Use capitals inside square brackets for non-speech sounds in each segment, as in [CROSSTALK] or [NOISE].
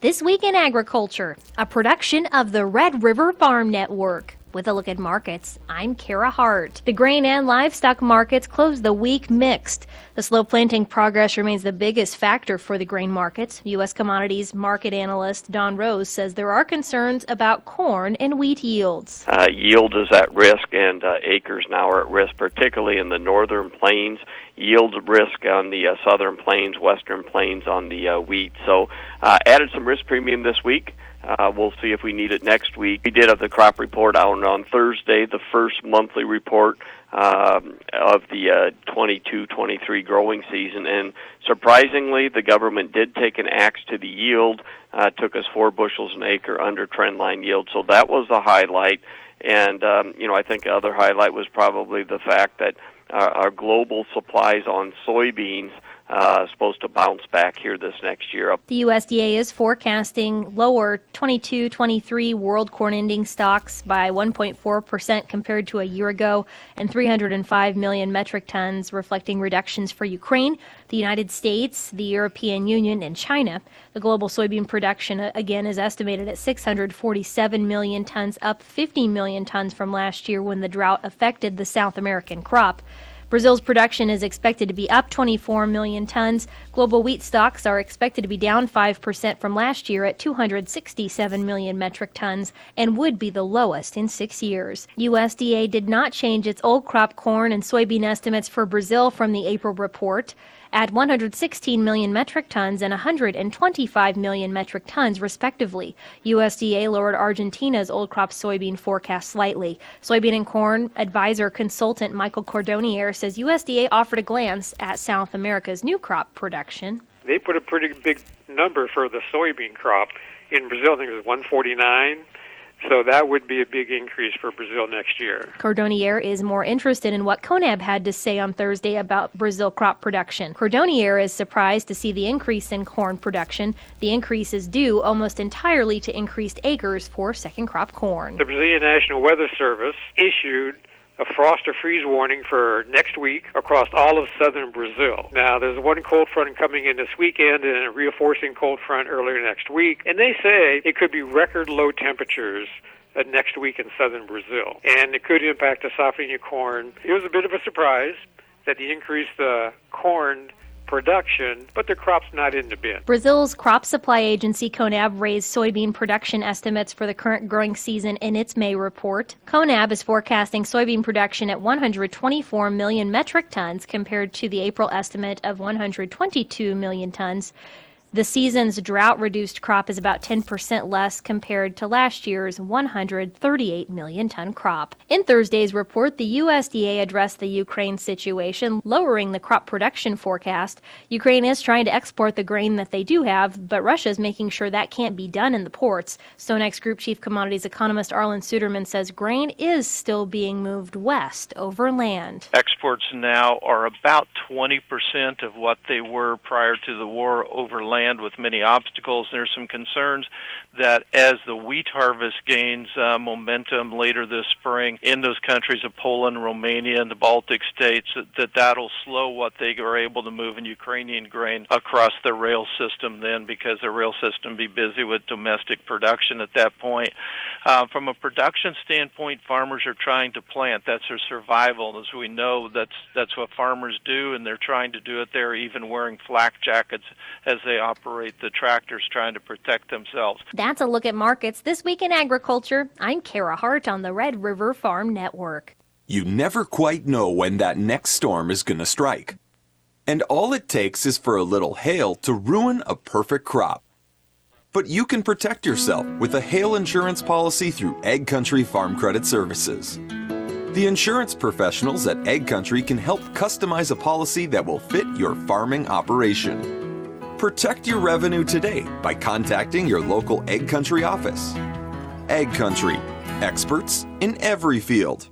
This Week in Agriculture, a production of the Red River Farm Network. With a look at markets, I'm Kara Hart. The grain and livestock markets closed the week mixed. The slow planting progress remains the biggest factor for the grain markets. U.S. commodities market analyst Don Roose says there are concerns about corn and wheat yields. Uh, yield is at risk, and uh, acres now are at risk, particularly in the northern plains. Yield risk on the uh, southern plains, western plains on the uh, wheat. So, uh, added some risk premium this week. Uh, we'll see if we need it next week. We did have the crop report out on Thursday, the first monthly report um, of the uh, 22-23 growing season, and surprisingly, the government did take an axe to the yield. Uh, took us four bushels an acre under trendline yield, so that was the highlight. And um, you know, I think the other highlight was probably the fact that our, our global supplies on soybeans uh, supposed to bounce back here this next year. The USDA is forecasting lower 22 23 world corn ending stocks by 1.4% compared to a year ago and 305 million metric tons, reflecting reductions for Ukraine, the United States, the European Union, and China. The global soybean production, uh, again, is estimated at 647 million tons, up 50 million tons from last year when the drought affected the South American crop. Brazil's production is expected to be up 24 million tons. Global wheat stocks are expected to be down 5% from last year at 267 million metric tons and would be the lowest in six years. USDA did not change its old crop corn and soybean estimates for Brazil from the April report at 116 million metric tons and 125 million metric tons, respectively. USDA lowered Argentina's old crop soybean forecast slightly. Soybean and corn advisor consultant Michael Cordonnier says USDA offered a glance at South America's new crop production. They put a pretty big number for the soybean crop. In Brazil, I think it was 149 so that would be a big increase for Brazil next year. Cordonnier is more interested in what CONAB had to say on Thursday about Brazil crop production. Cordonnier is surprised to see the increase in corn production. The increase is due almost entirely to increased acres for second crop corn. The Brazilian National Weather Service issued a frost or freeze warning for next week across all of southern Brazil. Now, there's one cold front coming in this weekend and a reinforcing cold front earlier next week, and they say it could be record low temperatures uh, next week in southern Brazil, and it could impact the safrinha corn. It was a bit of a surprise that the increased uh, corn production, but their crop's not in the bin. Brazil's crop supply agency CONAB raised soybean production estimates for the current growing season in its May report. CONAB is forecasting soybean production at 124 million metric tons compared to the April estimate of 122 million tons. The season's drought reduced crop is about 10% less compared to last year's 138 million ton crop. In Thursday's report, the USDA addressed the Ukraine situation, lowering the crop production forecast. Ukraine is trying to export the grain that they do have, but Russia is making sure that can't be done in the ports. StoneX Group Chief Commodities Economist Arlen Suderman says grain is still being moved west over land. Exports now are about 20% of what they were prior to the war over land land with many obstacles. There's some concerns that as the wheat harvest gains uh, momentum later this spring in those countries of Poland, Romania, and the Baltic states, that that'll slow what they are able to move in Ukrainian grain across the rail system then because the rail system be busy with domestic production at that point. Uh, from a production standpoint, farmers are trying to plant. That's their survival. As we know, that's that's what farmers do, and they're trying to do it there, even wearing flak jackets as they operate the tractors, trying to protect themselves. That's a look at markets this week in agriculture. I'm Kara Hart on the Red River Farm Network. You never quite know when that next storm is going to strike. And all it takes is for a little hail to ruin a perfect crop. But you can protect yourself with a hail insurance policy through AgCountry Farm Credit Services. The insurance professionals at AgCountry can help customize a policy that will fit your farming operation. Protect your revenue today by contacting your local AgCountry office. AgCountry, experts in every field.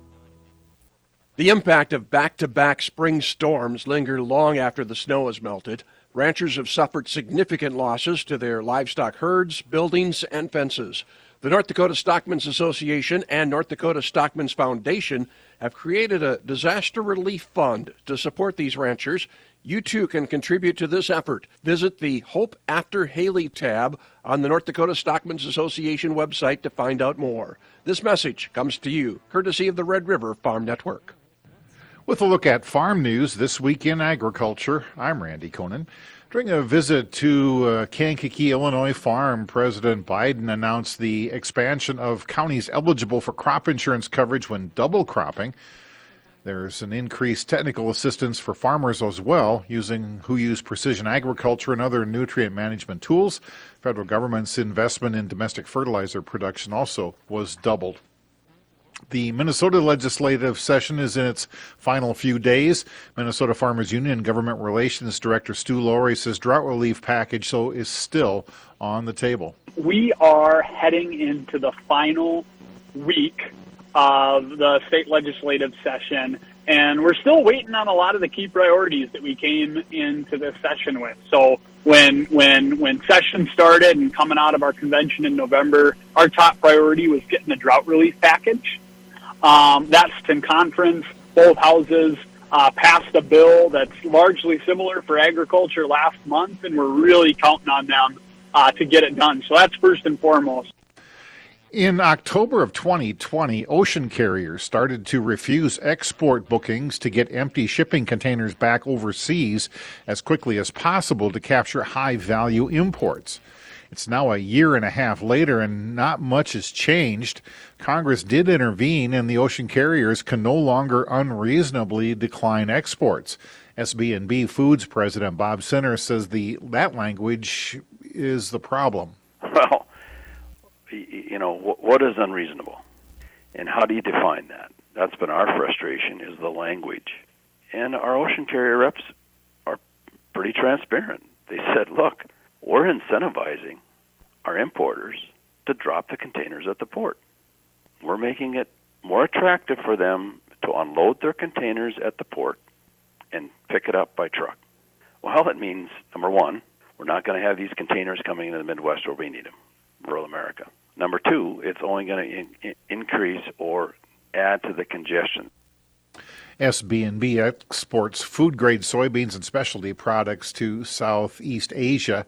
The impact of back to back spring storms linger long after the snow has melted. Ranchers have suffered significant losses to their livestock herds, buildings, and fences. The North Dakota Stockmen's Association and North Dakota Stockmen's Foundation have created a disaster relief fund to support these ranchers You too can contribute to this effort. Visit the Hope After Haley tab on the North Dakota Stockmen's Association website to find out more. This message comes to you courtesy of the Red River Farm Network. With a look at farm news this week in agriculture, I'm Randy Koenen. During a visit to uh, Kankakee, Illinois farm, President Biden announced the expansion of counties eligible for crop insurance coverage when double cropping. There's an increased technical assistance for farmers as well, using who use precision agriculture and other nutrient management tools. Federal government's investment in domestic fertilizer production also was doubled. The Minnesota legislative session is in its final few days. Minnesota Farmers Union Government Relations Director Stu Lourey says drought relief package so is still on the table. We are heading into the final week of the state legislative session, and we're still waiting on a lot of the key priorities that we came into this session with. So when when when session started and coming out of our convention in November, our top priority was getting the drought relief package. Um, that's in conference. Both houses uh, passed a bill that's largely similar for agriculture last month, and we're really counting on them uh, to get it done. So that's first and foremost. In October of 2020, ocean carriers started to refuse export bookings to get empty shipping containers back overseas as quickly as possible to capture high value imports. It's now a year and a half later, and not much has changed. Congress did intervene, and the ocean carriers can no longer unreasonably decline exports. SB&B Foods President Bob Sinner says the that language is the problem. Well, you know, what is unreasonable, and how do you define that? That's been our frustration is the language, and our ocean carrier reps are pretty transparent. They said, look we're incentivizing our importers to drop the containers at the port. We're making it more attractive for them to unload their containers at the port and pick it up by truck. Well, it means number one, we're not going to have these containers coming into the Midwest where we need them, rural America. Number two, it's only going to in- increase or add to the congestion. SB&B exports food grade soybeans and specialty products to Southeast Asia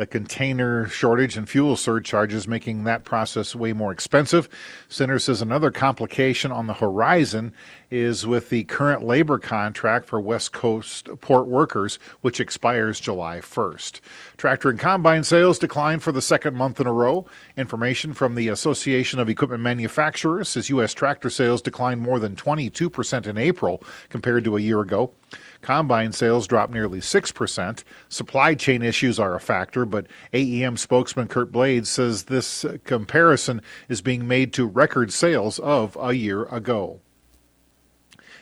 the container shortage and fuel surcharges making that process way more expensive. Sinner says another complication on the horizon is with the current labor contract for West Coast port workers, which expires July 1st. Tractor and combine sales declined for the second month in a row. Information from the Association of Equipment Manufacturers says U.S. tractor sales declined more than 22% in April compared to a year ago. Combine sales dropped nearly 6%. Supply chain issues are a factor, but AEM spokesman Kurt Blades says this comparison is being made to record sales of a year ago.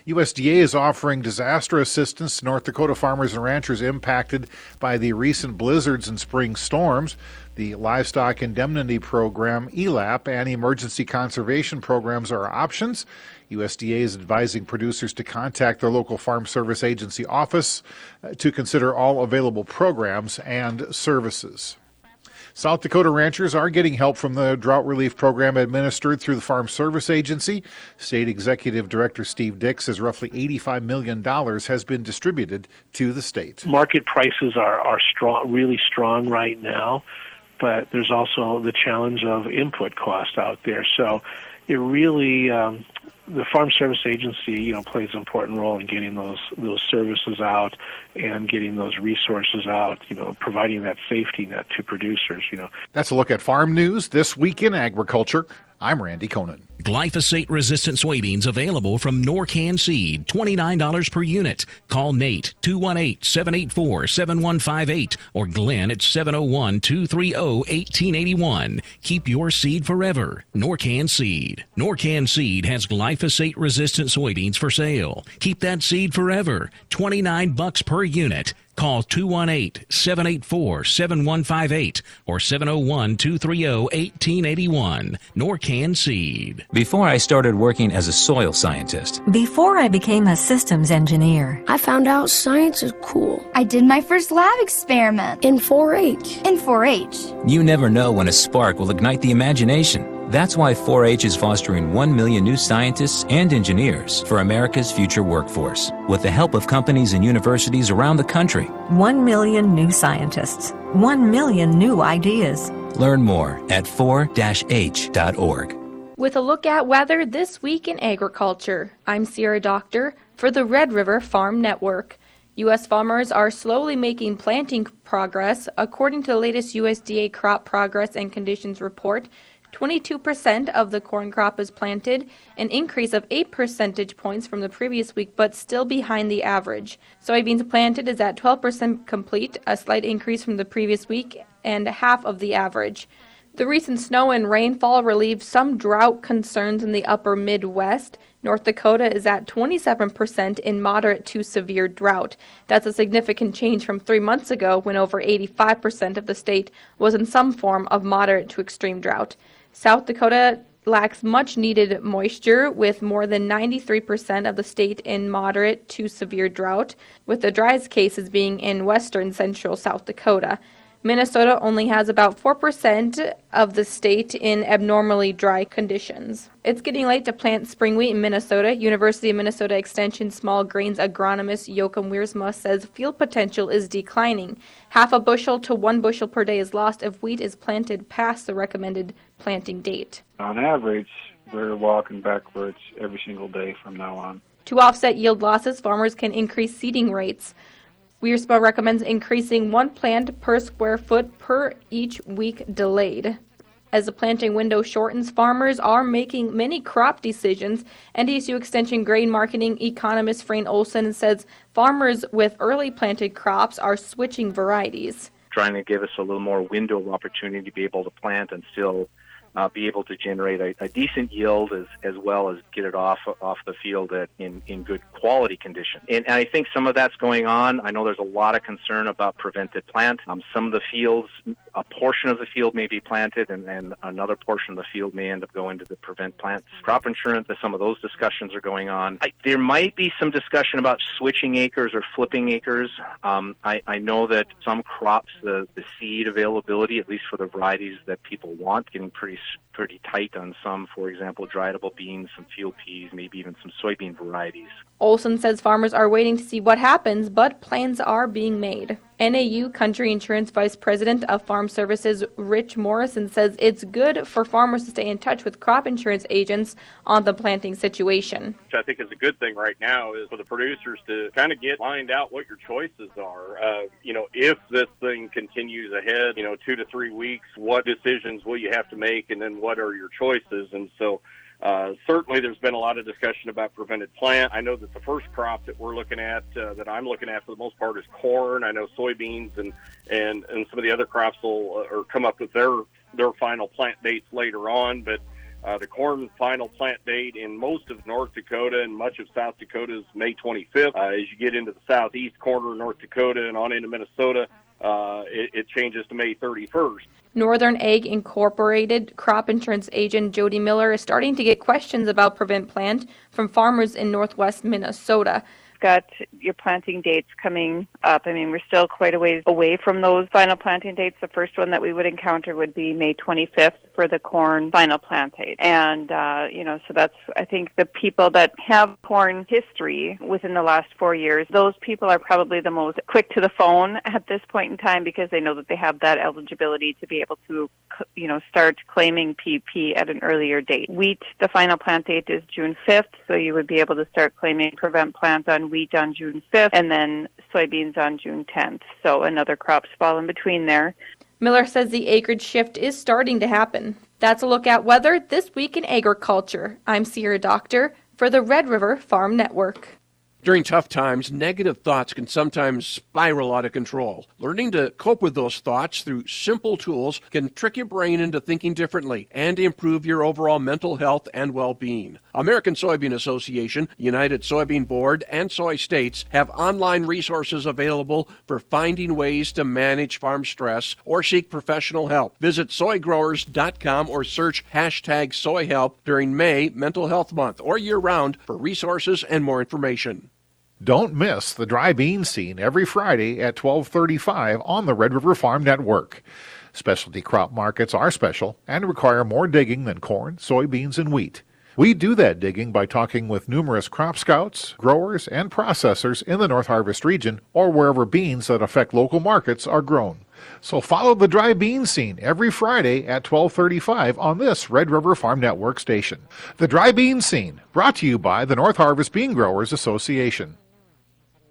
USDA is offering disaster assistance to North Dakota farmers and ranchers impacted by the recent blizzards and spring storms. The Livestock Indemnity Program, ELAP, and Emergency Conservation Programs are options. USDA is advising producers to contact their local Farm Service Agency office uh, to consider all available programs and services. South Dakota ranchers are getting help from the drought relief program administered through the Farm Service Agency. State Executive Director Steve Dix says roughly $85 million has been distributed to the state. Market prices are, are strong, really strong right now, but there's also the challenge of input cost out there. So it really um, the Farm Service Agency, you know, plays an important role in getting those those services out and getting those resources out. You know, providing that safety net to producers. You know, that's a look at farm news this week in agriculture. I'm Randy Koenen. Glyphosate resistant soybeans available from Norcan Seed, $29 per unit. Call Nate 218 784 7158 or Glenn at 701 230 1881. Keep your seed forever. Norcan Seed. Norcan Seed has glyphosate resistant soybeans for sale. Keep that seed forever. 29 bucks per unit. Call 218 784 7158 or 701 230 1881. Norcan Seed. Before I started working as a soil scientist, before I became a systems engineer, I found out science is cool. I did my first lab experiment in 4 H. In 4 H. You never know when a spark will ignite the imagination That's why 4 H is fostering 1 million new scientists and engineers for America's future workforce with the help of companies and universities around the country. 1 million new scientists. 1 million new ideas. Learn more at 4-h.org. With a look at weather this week in agriculture, I'm Sierra Doctor for the Red River Farm Network. U.S. farmers are slowly making planting progress. According to the latest USDA Crop Progress and Conditions Report, 22% of the corn crop is planted, an increase of 8 percentage points from the previous week, but still behind the average. Soybeans planted is at 12% complete, a slight increase from the previous week, and half of the average. The recent snow and rainfall relieved some drought concerns in the upper Midwest. North Dakota is at 27% in moderate to severe drought. That's a significant change from three months ago when over 85% of the state was in some form of moderate to extreme drought. South Dakota lacks much needed moisture, with more than 93% of the state in moderate to severe drought, with the driest cases being in western central South Dakota. Minnesota only has about 4% of the state in abnormally dry conditions. It's getting late to plant spring wheat in Minnesota. University of Minnesota Extension small grains agronomist Jochum Wiersma says field potential is declining. Half a bushel to one bushel per day is lost if wheat is planted past the recommended planting date. On average, we're walking backwards every single day from now on. To offset yield losses, farmers can increase seeding rates. Wiersma recommends increasing one plant per square foot per each week delayed. As the planting window shortens, farmers are making many crop decisions. NDSU Extension grain marketing economist Frayne Olson says farmers with early planted crops are switching varieties. Trying to give us a little more window of opportunity to be able to plant and still uh, be able to generate a, a, decent yield as, as well as get it off off the field at, in, in good quality condition. And, and, I think some of that's going on. I know there's a lot of concern about prevented plant. Um, some of the fields, a portion of the field may be planted, and, and another portion of the field may end up going to the prevent plants. Crop insurance, some of those discussions are going on. I, there might be some discussion about switching acres or flipping acres. Um, I, I know that some crops, the, the seed availability, at least for the varieties that people want, getting pretty pretty tight on some, for example, dry edible beans, some field peas, maybe even some soybean varieties. Olson says farmers are waiting to see what happens, but plans are being made. NAU Country Insurance Vice President of Farm Services Rich Morrison says it's good for farmers to stay in touch with crop insurance agents on the planting situation. Which I think is a good thing right now is for the producers to kind of get lined out what your choices are. Uh, you know, if this thing continues ahead, you know, two to three weeks, what decisions will you have to make, and then what are your choices? And so uh, certainly, there's been a lot of discussion about prevented plant. I know that the first crop that we're looking at, uh, that I'm looking at for the most part, is corn. I know soybeans and and and some of the other crops will uh, or come up with their their final plant dates later on. But uh, the corn final plant date in most of North Dakota and much of South Dakota is May 25th. Uh, as you get into the southeast corner of North Dakota and on into Minnesota, it, it changes to May 31st. Northern Ag Incorporated crop insurance agent Jody Miller is starting to get questions about Prevent Plant from farmers in northwest Minnesota got your planting dates coming up. I mean, we're still quite a ways away from those final planting dates. The first one that we would encounter would be May 25th for the corn final plant date. And, uh, you know, so that's, I think the people that have corn history within the last four years, those people are probably the most quick to the phone [LAUGHS] at this point in time because they know that they have that eligibility to be able to, you know, start claiming PP at an earlier date. Wheat, the final plant date is June 5th, so you would be able to start claiming prevent plant on wheat on June 5th, and then soybeans on June 10th. So another crops fall in between there. Miller says the acreage shift is starting to happen. That's a look at weather this week in agriculture. I'm Sierra Doctor for the Red River Farm Network. During tough times, negative thoughts can sometimes spiral out of control. Learning to cope with those thoughts through simple tools can trick your brain into thinking differently and improve your overall mental health and well being. American Soybean Association, United Soybean Board, and Soy States have online resources available for finding ways to manage farm stress or seek professional help. Visit soygrowers.com or search hashtag soyhelp during May Mental Health Month or year round for resources and more information. Don't miss the dry bean scene every Friday at 1235 on the Red River Farm Network. Specialty crop markets are special and require more digging than corn, soybeans, and wheat. We do that digging by talking with numerous crop scouts, growers, and processors in the North Harvest region or wherever beans that affect local markets are grown. So follow the dry bean scene every Friday at 1235 on this Red River Farm Network station. The dry bean scene, brought to you by the North Harvest Bean Growers Association.